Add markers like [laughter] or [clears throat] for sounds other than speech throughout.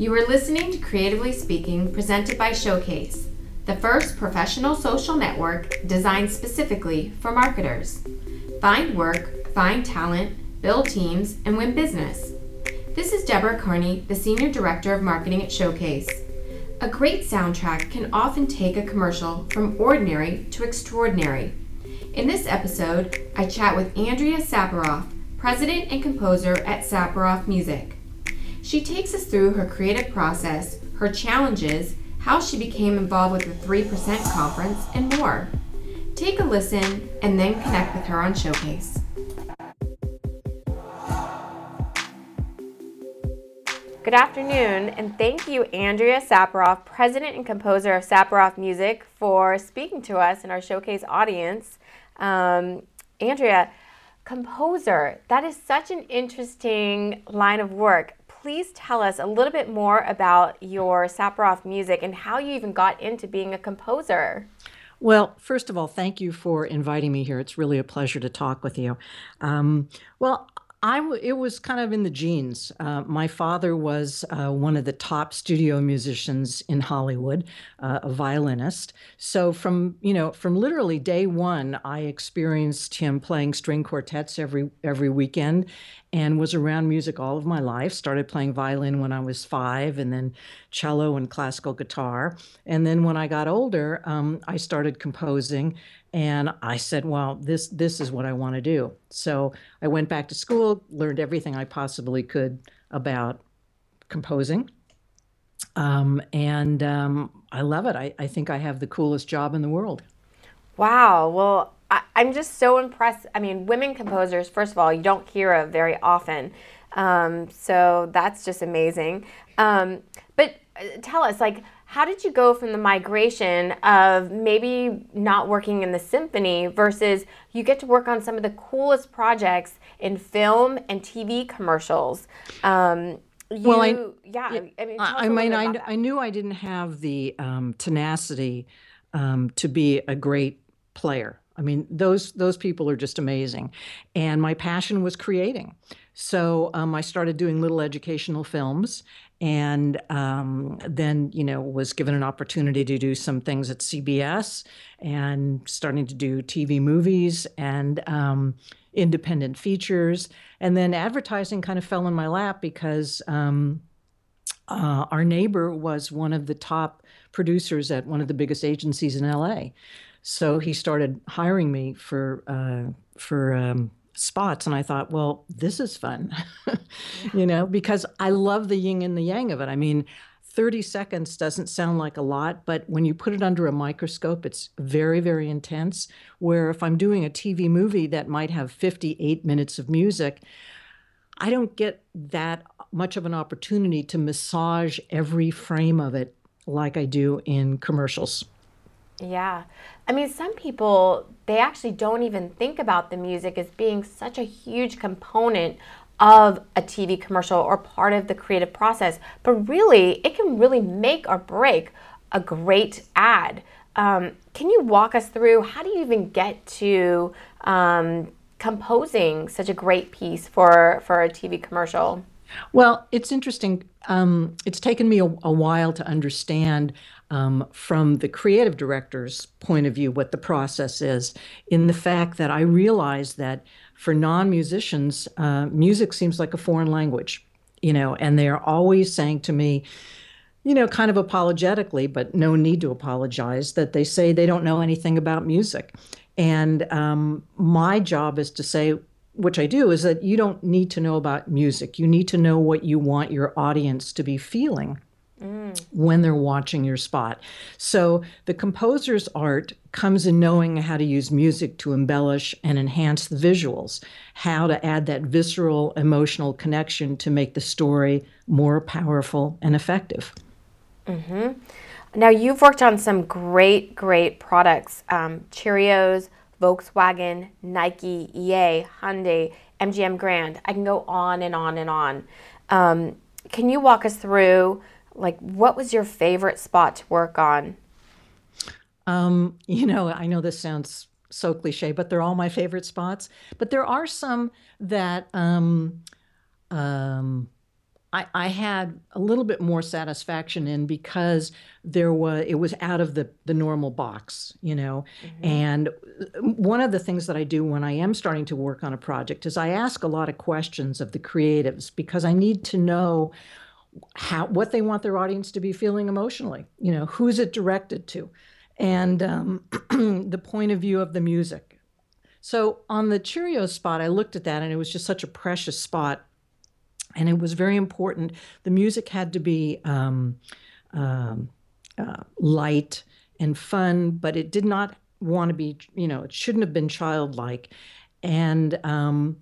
You are listening to Creatively Speaking, presented by Showcase, the first professional social network designed specifically for marketers. Find work, find talent, build teams, and win business. This is Deborah Carney, the Senior Director of Marketing at Showcase. A great soundtrack can often take a commercial from ordinary to extraordinary. In this episode, I chat with Andrea Saparoff, President and Composer at Saparoff Music. She takes us through her creative process, her challenges, how she became involved with the 3% conference, and more. Take a listen and then connect with her on Showcase. Good afternoon, and thank you, Andrea Saparoff, President and Composer of Saparoff Music, for speaking to us in our Showcase audience. Um, Andrea, composer, that is such an interesting line of work please tell us a little bit more about your Saparoff music and how you even got into being a composer? Well, first of all, thank you for inviting me here. It's really a pleasure to talk with you. Um, well, I w- it was kind of in the genes. Uh, my father was uh, one of the top studio musicians in Hollywood, uh, a violinist. So from you know from literally day one, I experienced him playing string quartets every every weekend, and was around music all of my life. Started playing violin when I was five, and then cello and classical guitar. And then when I got older, um, I started composing and I said, "Well, this this is what I want to do." So I went back to school, learned everything I possibly could about composing, um, and um, I love it. I, I think I have the coolest job in the world. Wow. Well, I, am just so impressed. I mean, women composers, first of all, you don't hear of very often. Um, so that's just amazing. Um, but uh, tell us, like, how did you go from the migration of maybe not working in the symphony versus you get to work on some of the coolest projects in film and TV commercials? Um, you, well, I, yeah, I mean, I, I mean, I, I, knew I didn't have the um, tenacity um, to be a great player. I mean, those those people are just amazing, and my passion was creating. So um, I started doing little educational films, and um, then you know was given an opportunity to do some things at CBS and starting to do TV movies and um, independent features, and then advertising kind of fell in my lap because. Um, uh, our neighbor was one of the top producers at one of the biggest agencies in LA. So he started hiring me for uh, for um, spots and I thought, well, this is fun, [laughs] you know, because I love the yin and the yang of it. I mean, 30 seconds doesn't sound like a lot, but when you put it under a microscope, it's very, very intense. Where if I'm doing a TV movie that might have 58 minutes of music, I don't get that much of an opportunity to massage every frame of it like I do in commercials. Yeah. I mean, some people, they actually don't even think about the music as being such a huge component of a TV commercial or part of the creative process. But really, it can really make or break a great ad. Um, can you walk us through how do you even get to um, composing such a great piece for, for a TV commercial? Well, it's interesting. Um, it's taken me a, a, while to understand um, from the creative director's point of view what the process is, in the fact that I realize that for non musicians, uh, music seems like a foreign language, you know, and they're always saying to me, you know, kind of apologetically, but no need to apologize, that they say they don't know anything about music. And um, my job is to say, which I do, is that you don't need to know about music. You need to know what you want your audience to be feeling mm. when they're watching your spot. So the composer's art comes in knowing how to use music to embellish and enhance the visuals, how to add that visceral emotional connection to make the story more powerful and effective. Mm-hmm. Now, you've worked on some great, great products um, Cheerios, Volkswagen, Nike, EA, Hyundai, MGM Grand. I can go on and on and on. Um, can you walk us through, like, what was your favorite spot to work on? Um, you know, I know this sounds so cliche, but they're all my favorite spots. But there are some that um, um, I, I had a little bit more satisfaction in because there was it was out of the the normal box, you know. Mm-hmm. And uh, one of the things that I do when I am starting to work on a project is I ask a lot of questions of the creatives because I need to know how what they want their audience to be feeling emotionally. You know, who's it directed to, and um, [clears throat] the point of view of the music. So on the Cheerios spot, I looked at that and it was just such a precious spot and it was very important. The music had to be um, um, uh, light and fun, but it did not want to be, you know, it shouldn't have been childlike. And um,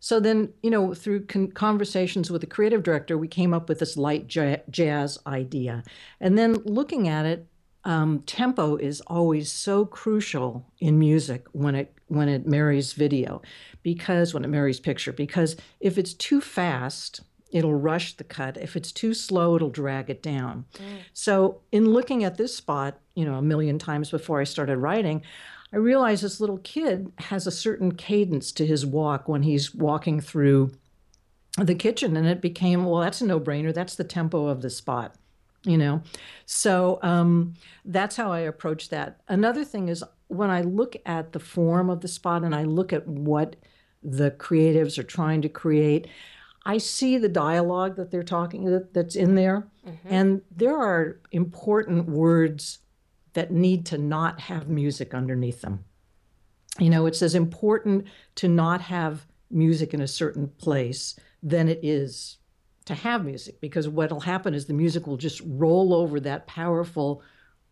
so then, you know, through con- conversations with the creative director, we came up with this light j- jazz idea. And then looking at it, um, tempo is always so crucial in music when it when it marries video because when it marries picture because if it's too fast it'll rush the cut. If it's too slow it'll drag it down. Mm. so in looking at this spot you know a million times before i started writing i realized this little kid has a certain cadence to his walk when he's walking through the kitchen and it became well that's a no-brainer. That's the tempo of the spot you know? So um, that's how i approach that. Another thing is when i look at the form of the spot and i look at what the creatives are trying to create i see the dialogue that they're talking that, that's in there mm-hmm. and there are important words that need to not have music underneath them you know it's as important to not have music in a certain place than it is to have music because what'll happen is the music will just roll over that powerful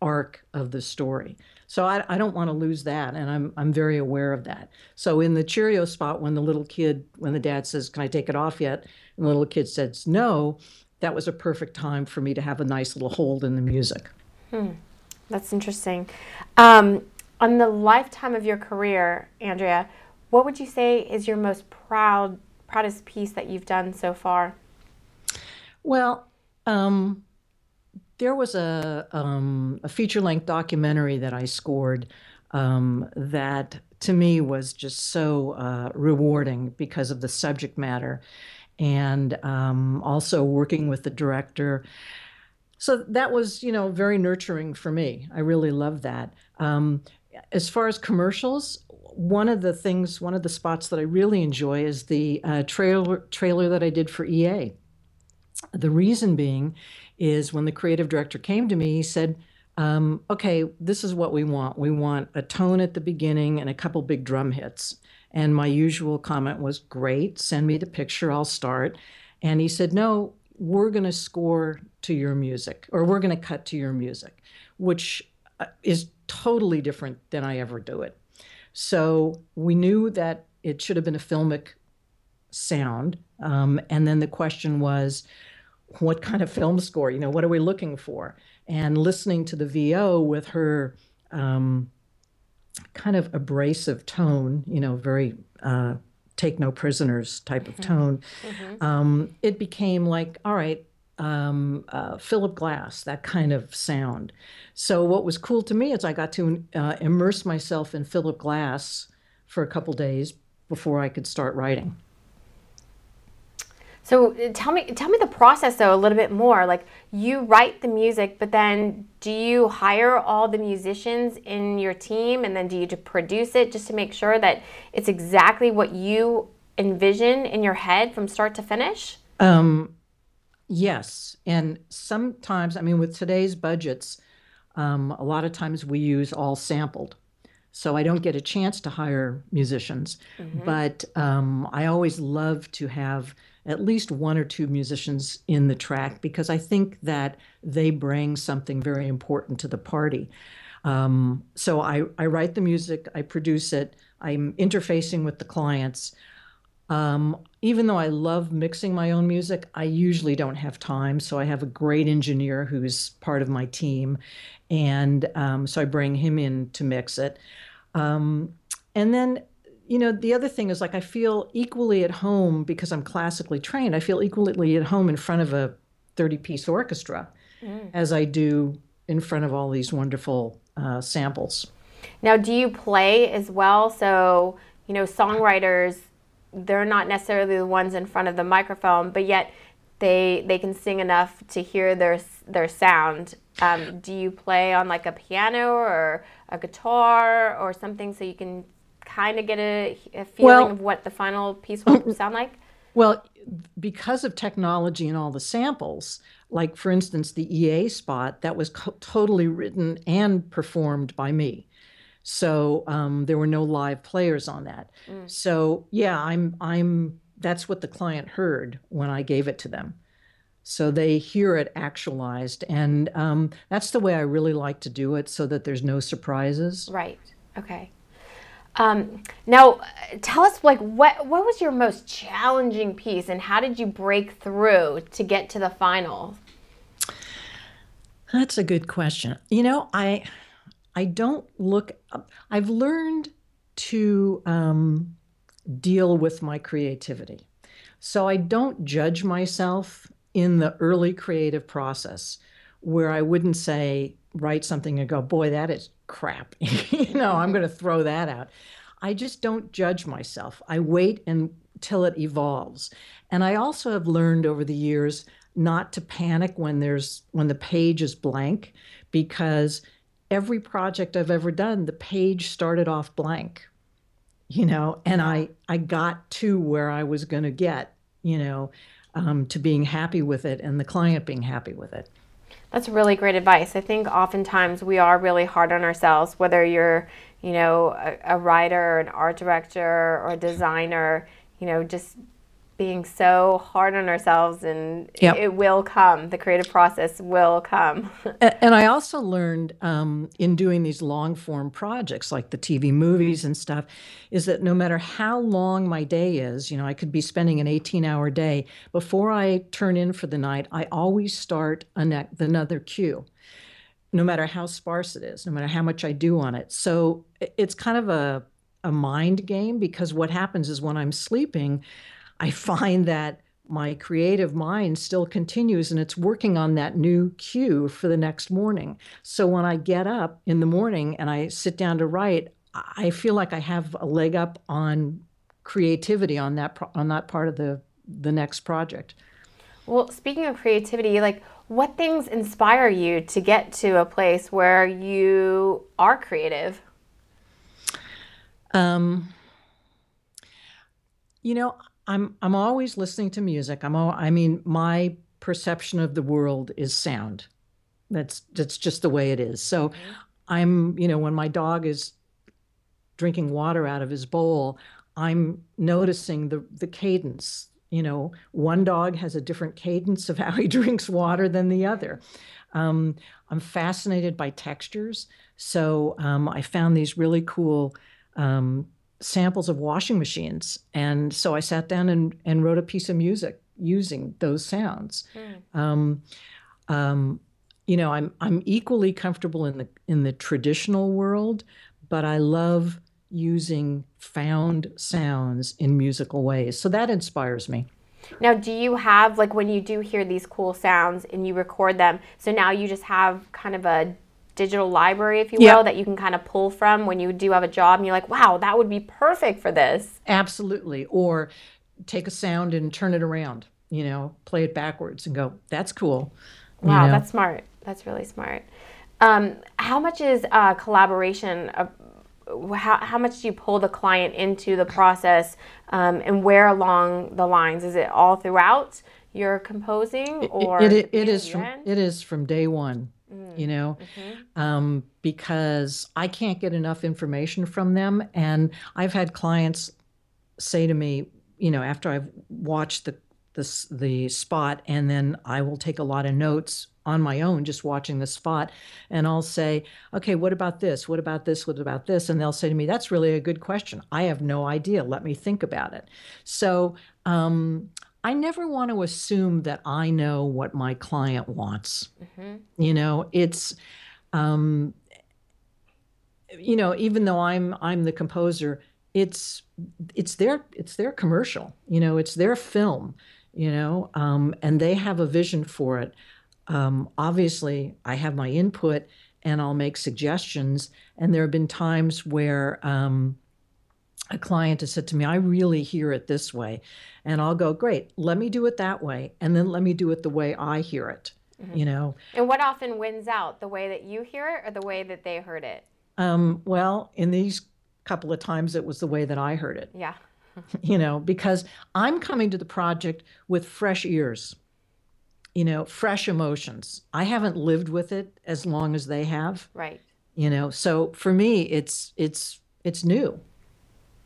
arc of the story. So I, I don't want to lose that, and I'm I'm very aware of that. So in the Cheerio spot, when the little kid, when the dad says, "Can I take it off yet?" and the little kid says, "No," that was a perfect time for me to have a nice little hold in the music. Hmm. That's interesting. Um, on the lifetime of your career, Andrea, what would you say is your most proud proudest piece that you've done so far? Well, um, there was a, um, a feature length documentary that I scored um, that to me was just so uh, rewarding because of the subject matter and um, also working with the director. So that was, you know, very nurturing for me. I really love that. Um, as far as commercials, one of the things, one of the spots that I really enjoy is the uh, trailer trailer that I did for EA. The reason being is when the creative director came to me, he said, um, okay, this is what we want. We want a tone at the beginning and a couple big drum hits. And my usual comment was, great, send me the picture, I'll start. And he said, no, we're going to score to your music or we're going to cut to your music, which uh, is totally different than I ever do it. So we knew that it should have been a filmic sound. Um, and then the question was, what kind of film score? You know, what are we looking for? And listening to the VO with her um, kind of abrasive tone, you know, very uh, take no prisoners type of mm-hmm. tone, mm-hmm. um, it became like, all right, um, uh, Philip Glass, that kind of sound. So what was cool to me is I got to uh, immerse myself in Philip Glass for a couple days before I could start writing. So uh, tell me, tell me the process though a little bit more. Like you write the music, but then do you hire all the musicians in your team, and then do you to produce it just to make sure that it's exactly what you envision in your head from start to finish? Um, yes, and sometimes, I mean, with today's budgets, um, a lot of times we use all sampled. So I don't get a chance to hire musicians, mm-hmm. but um, I always love to have at least one or two musicians in the track because I think that they bring something very important to the party. Um, so I, I write the music, I produce it, I'm interfacing with the clients. Um, even though I love mixing my own music, I usually don't have time. So I have a great engineer who's part of my team. And um, so I bring him in to mix it. Um, and then you know, the other thing is like I feel equally at home because I'm classically trained. I feel equally at home in front of a 30 piece orchestra mm. as I do in front of all these wonderful uh, samples. Now, do you play as well? So, you know, songwriters, they're not necessarily the ones in front of the microphone, but yet they they can sing enough to hear their their sound. Um, do you play on like a piano or a guitar or something so you can kind of get a, a feeling well, of what the final piece will [laughs] sound like? Well, because of technology and all the samples, like for instance, the EA spot that was co- totally written and performed by me. So um, there were no live players on that. Mm. So yeah, I'm I'm that's what the client heard when I gave it to them. So they hear it actualized, and um, that's the way I really like to do it, so that there's no surprises. Right. Okay. Um, now, tell us like what what was your most challenging piece, and how did you break through to get to the final? That's a good question. You know, I I don't look. I've learned to um, deal with my creativity, so I don't judge myself in the early creative process, where I wouldn't say write something and go, "Boy, that is crap." [laughs] you know, I'm going to throw that out. I just don't judge myself. I wait until it evolves, and I also have learned over the years not to panic when there's when the page is blank because every project I've ever done the page started off blank you know and I I got to where I was going to get you know um, to being happy with it and the client being happy with it that's really great advice. I think oftentimes we are really hard on ourselves, whether you're, you know, a, a writer or an art director or a designer, you know, just being so hard on ourselves and yep. it will come. The creative process will come. [laughs] And i also learned um, in doing these long form projects like the tv movies and stuff is that no matter how long my day is you know i could be spending an 18 hour day before i turn in for the night i always start another cue no matter how sparse it is no matter how much i do on it. So it's kind of a a mind game because what happens is when i'm sleeping I find that my creative mind still continues and it's working on that new cue for the next morning. So when I get up in the morning and I sit down to write, I feel like I have a leg up on creativity on that pro- on that part of the the next project. Well, speaking of creativity, like what things inspire you to get to a place where you are creative? Um, you know, I'm I'm always listening to music. I'm all, I mean my perception of the world is sound. That's that's just the way it is. So mm-hmm. I'm, you know, when my dog is drinking water out of his bowl, I'm noticing the the cadence. You know, one dog has a different cadence of how he [laughs] drinks water than the other. Um, I'm fascinated by textures, so um, I found these really cool um, samples of washing machines. And so I sat down and, and wrote a piece of music using those sounds. Mm. Um, um, you know, I'm I'm equally comfortable in the in the traditional world, but I love using found sounds in musical ways. So that inspires me. Now, do you have like when you do hear these cool sounds and you record them? So now you just have kind of a digital library, if you will, that you can kind of pull from when you do have a job and you're like, wow, that would be perfect for this. Absolutely. Or take a sound and turn it around, you know, play it backwards and go, that's cool. Wow, know? that's smart. That's really smart. Um, how much is uh, collaboration? Of, how, how much do you pull the client into the process um, and where along the lines? Is it all throughout your composing or it, it, it is from it is from day one you know, mm-hmm. um, because I can't get enough information from them. And I've had clients say to me, you know, after I've watched the the, the spot, and then I will take a lot of notes on my own just watching the spot and I'll say, okay, what about this? What about this? What about this? And they'll say to me, that's really a good question. I have no idea. Let me think about it. So um, I never want to assume that I know what my client wants. Mm-hmm. You know, it's, um, you know, even though I'm I'm the composer, it's it's their it's their commercial. You know, it's their film. You know, um, and they have a vision for it. Um, obviously, I have my input and I'll make suggestions. And there have been times where um, a client has said to me, I really hear it this way. And I'll go, great, let me do it that way. And then let me do it the way I hear it, mm-hmm. you know? And what often wins out, the way that you hear it or the way that they heard it? Um, well, in these couple of times, it was the way that I heard it. Yeah. [laughs] you know, because I'm coming to the project with fresh ears, you know, fresh emotions. I haven't lived with it as long as they have. Right. You know, so for me, it's, it's, it's new.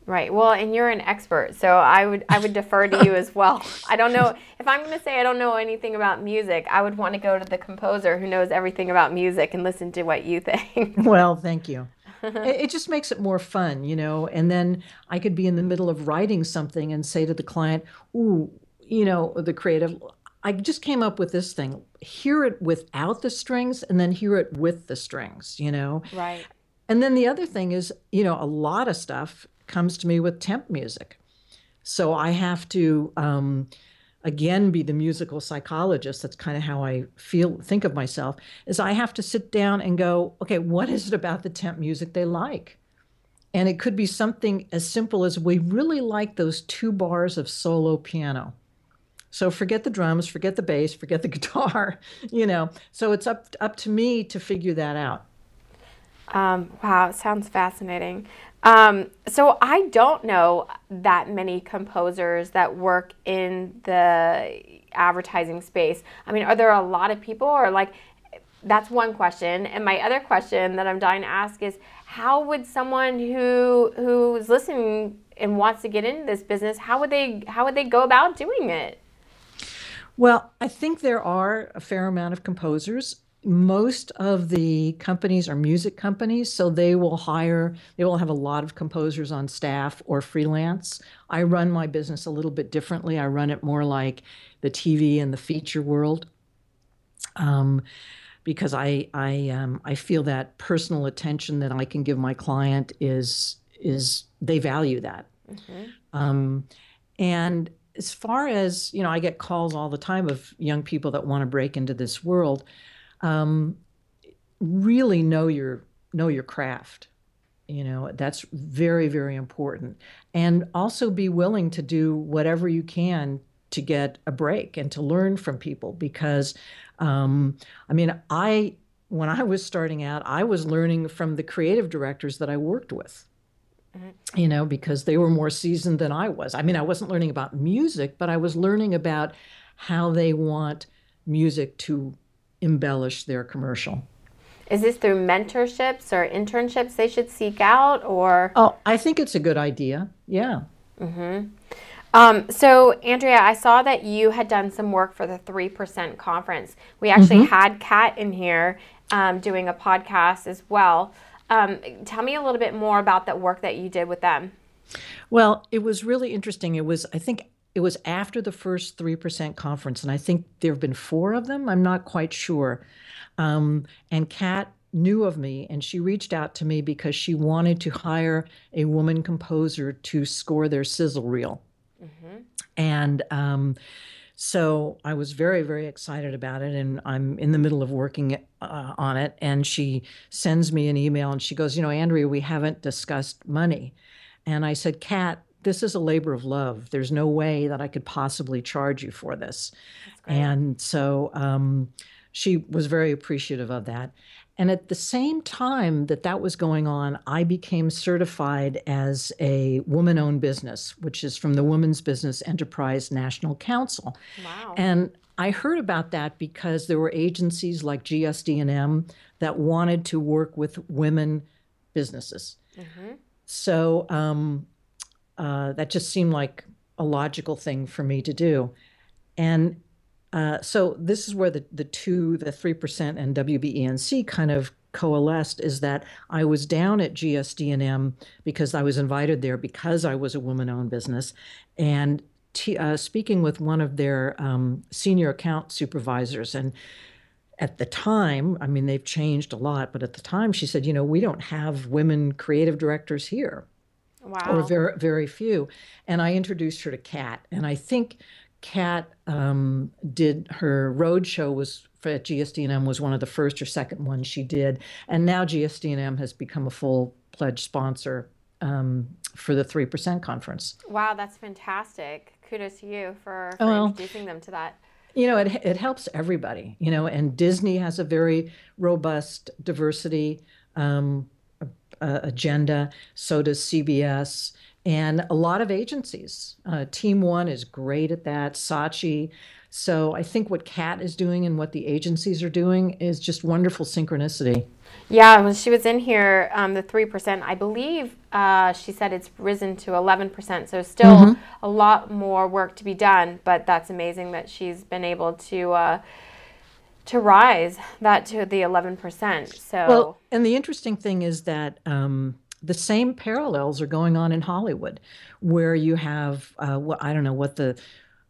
Right. Well, and you're an expert, so I would I would defer to you as well. [laughs] I don't know if I'm going to say I don't know anything about music. I would want to go to the composer who knows everything about music and listen to what you [laughs] think. Well, thank you. [laughs] it, it just makes it more fun, you know. And then I could be in the middle of writing something and say to the client, "Ooh, you know, the creative, I just came up with this thing. Hear it without the strings and then hear it with the strings, you know? Right. And then the other thing is, you know, a lot of stuff comes to me with temp music. So I have to um, again be the musical psychologist. That's kind of how I feel think of myself. Is I have to sit down and go, okay, what is it about the temp music they like? And it could be something as simple as we really like those two bars of solo piano. So forget the drums, forget the bass, forget the [laughs] guitar, you know. So it's up up to me to figure that out. Um, wow, it sounds fascinating. Um, so I don't know that many composers that work in the advertising space. I mean, are there a lot of people or like that's one question. And my other question that I'm dying to ask is how would someone who who's listening and wants to get into this business, how would they how would they go about doing it? Well, I think there are a fair amount of composers most of the companies are music companies, so they will hire, they will have a lot of composers on staff or freelance. I run my business a little bit differently. I run it more like the TV and the feature world. Um, because I I um, I feel that personal attention that I can give my client is is they value that. Mm-hmm. Um, and as far as you know, I get calls all the time of young people that want to break into this world um, really know your know your craft you know that's very very important and also be willing to do whatever you can to get a break and to learn from people because um, i mean i when i was starting out i was learning from the creative directors that i worked with mm-hmm. you know because they were more seasoned than i was i mean i wasn't learning about music but i was learning about how they want music to embellish their commercial. Is this through mentorships or internships they should seek out, or? Oh, I think it's a good idea. Yeah. Mm-hmm. Um, so, Andrea, I saw that you had done some work for the 3% conference. We actually mm-hmm. had Kat in here um, doing a podcast as well. Um, tell me a little bit more about that work that you did with them. Well, it was really interesting. It was, I think, it was after the first 3% conference, and I think there have been four of them. I'm not quite sure. Um, and Kat knew of me, and she reached out to me because she wanted to hire a woman composer to score their sizzle reel. Mm-hmm. And um, so I was very, very excited about it, and I'm in the middle of working uh, on it. And she sends me an email, and she goes, "You know, Andrea, we haven't discussed money." And I said, "Kat, this is a labor of love. There's no way that I could possibly charge you for this. And so um, she was very appreciative of that. And at the same time that that was going on, I became certified as a woman owned business, which is from the Women's Business Enterprise National Council. Wow. And I heard about that because there were agencies like GSD&M that wanted to work with women businesses. Mm-hmm. So um, uh, that just seemed like a logical thing for me to do. And uh, so this is where the, the two, the 3% and WBENC kind of coalesced is that I was down at GSD&M because I was invited there because I was a woman-owned business. And t- uh, speaking with one of their um, senior account supervisors and at the time, I mean, they've changed a lot, but at the time she said, you know, we don't have women creative directors here. Wow. Or very, very few. And I introduced her to Kat. And I think Kat um, did her road show was at GSD&M was one of the first or second ones she did. And now GSD&M has become a full pledged sponsor um, for the 3% conference. Wow, that's fantastic. Kudos to you for, for Well, introducing them to that. You know, it, it helps everybody, you know, and Disney has a very robust diversity um, uh, agenda. So does CBS and a lot of agencies. Uh, Team One is great at that, Saatchi. So I think what Kat is doing and what the agencies are doing is just wonderful synchronicity. Yeah, when she was in here, um, the 3%, I believe uh, she said it's risen to 11%. So still a lot more work to be done, but that's amazing that she's been able to uh, to rise that to the 11%. So Well, and the interesting thing is that um, the same parallels are going on in Hollywood, where you have uh, what I don't know what the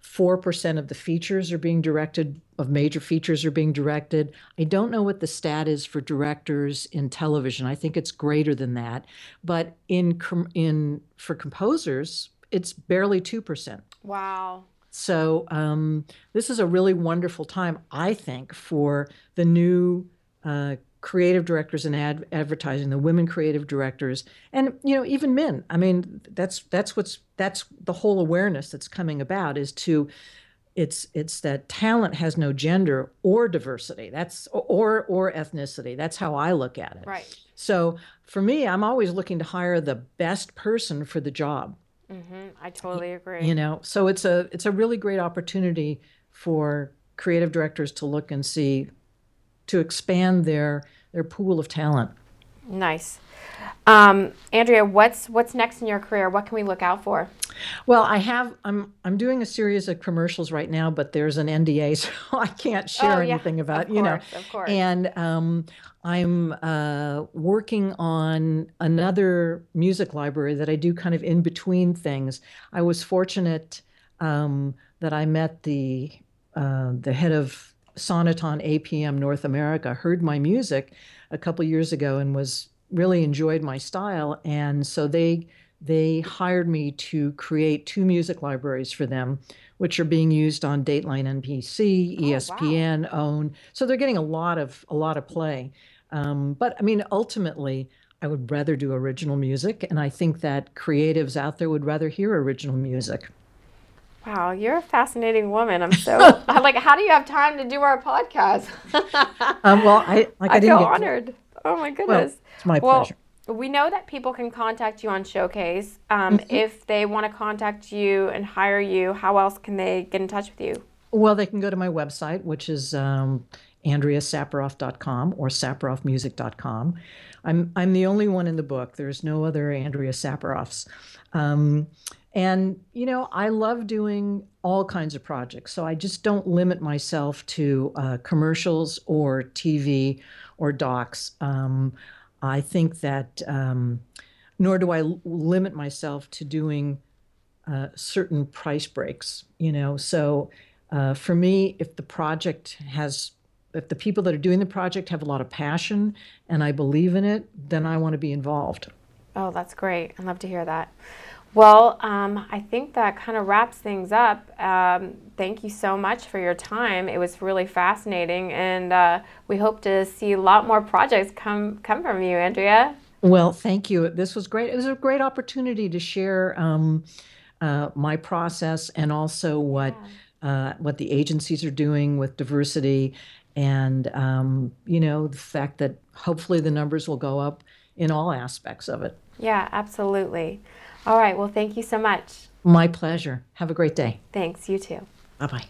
four percent of the features are being directed of major features are being directed. I don't know what the stat is for directors in television. I think it's greater than that, but in com- in for composers, it's barely two percent. wow. So um, this is a really wonderful time, I think, for the new uh, creative directors in ad- advertising, the women creative directors, and you know even men. I mean, that's that's what's that's the whole awareness that's coming about is to it's it's that talent has no gender or diversity. That's or or ethnicity. That's how I look at it. Right. So for me, I'm always looking to hire the best person for the job hmm I totally agree. you know so it's a it's a really great opportunity for creative directors to look and see to expand their their pool of talent Nice. Um, Andrea, what's what's next in your career? What can we look out for? well i have i'm i'm doing a series of commercials right now but there's an nda [laughs] so i can't share Oh, yeah, anything about of you know course, of course. and um, i'm uh, working on another music library that i do kind of in between things i was fortunate um, that i met the uh, the head of Sonoton apm north america heard my music a couple years ago and was really enjoyed my style and so they they hired me to create two music libraries for them which are being used on dateline nbc Oh, wow. espn own so they're getting a lot of a lot of play um, but i mean ultimately i would rather do original music and i think that creatives out there would rather hear original music Wow, you're a fascinating woman. I'm so [laughs] I'm like, how do you have time to do our podcast? um, well i like i, I didn't feel get honored. [laughs] Oh my well goodness. it's my Well, pleasure we know that people can contact you on Showcase. Um, Mm-hmm. If they want to contact you and hire you, how else can they get in touch with you? Well, they can go to my website, which is um, AndreaSaparoff.com or SaparoffMusic.com. I'm I'm the only one in the book. There's no other Andrea Saparoffs. Um, and you know, I love doing all kinds of projects. So I just don't limit myself to uh, commercials or TV or docs. Um, I think that, um, nor do I l- limit myself to doing uh, certain price breaks, you know. So uh, for me, if the project has, if the people that are doing the project have a lot of passion and I believe in it, then I want to be involved. Oh, that's great. I'd love to hear that. Well, um, I think that kind of wraps things up. Um, thank you so much for your time. It was really fascinating, and uh, we hope to see a lot more projects come come from you, Andrea. Well, thank you. This was great. It was a great opportunity to share um, uh, my process and also what uh, what the agencies are doing with diversity, and um, you know the fact that hopefully the numbers will go up in all aspects of it. Yeah, absolutely. All right. Well, thank you so much. My pleasure. Have a great day. Thanks. You too. Bye bye.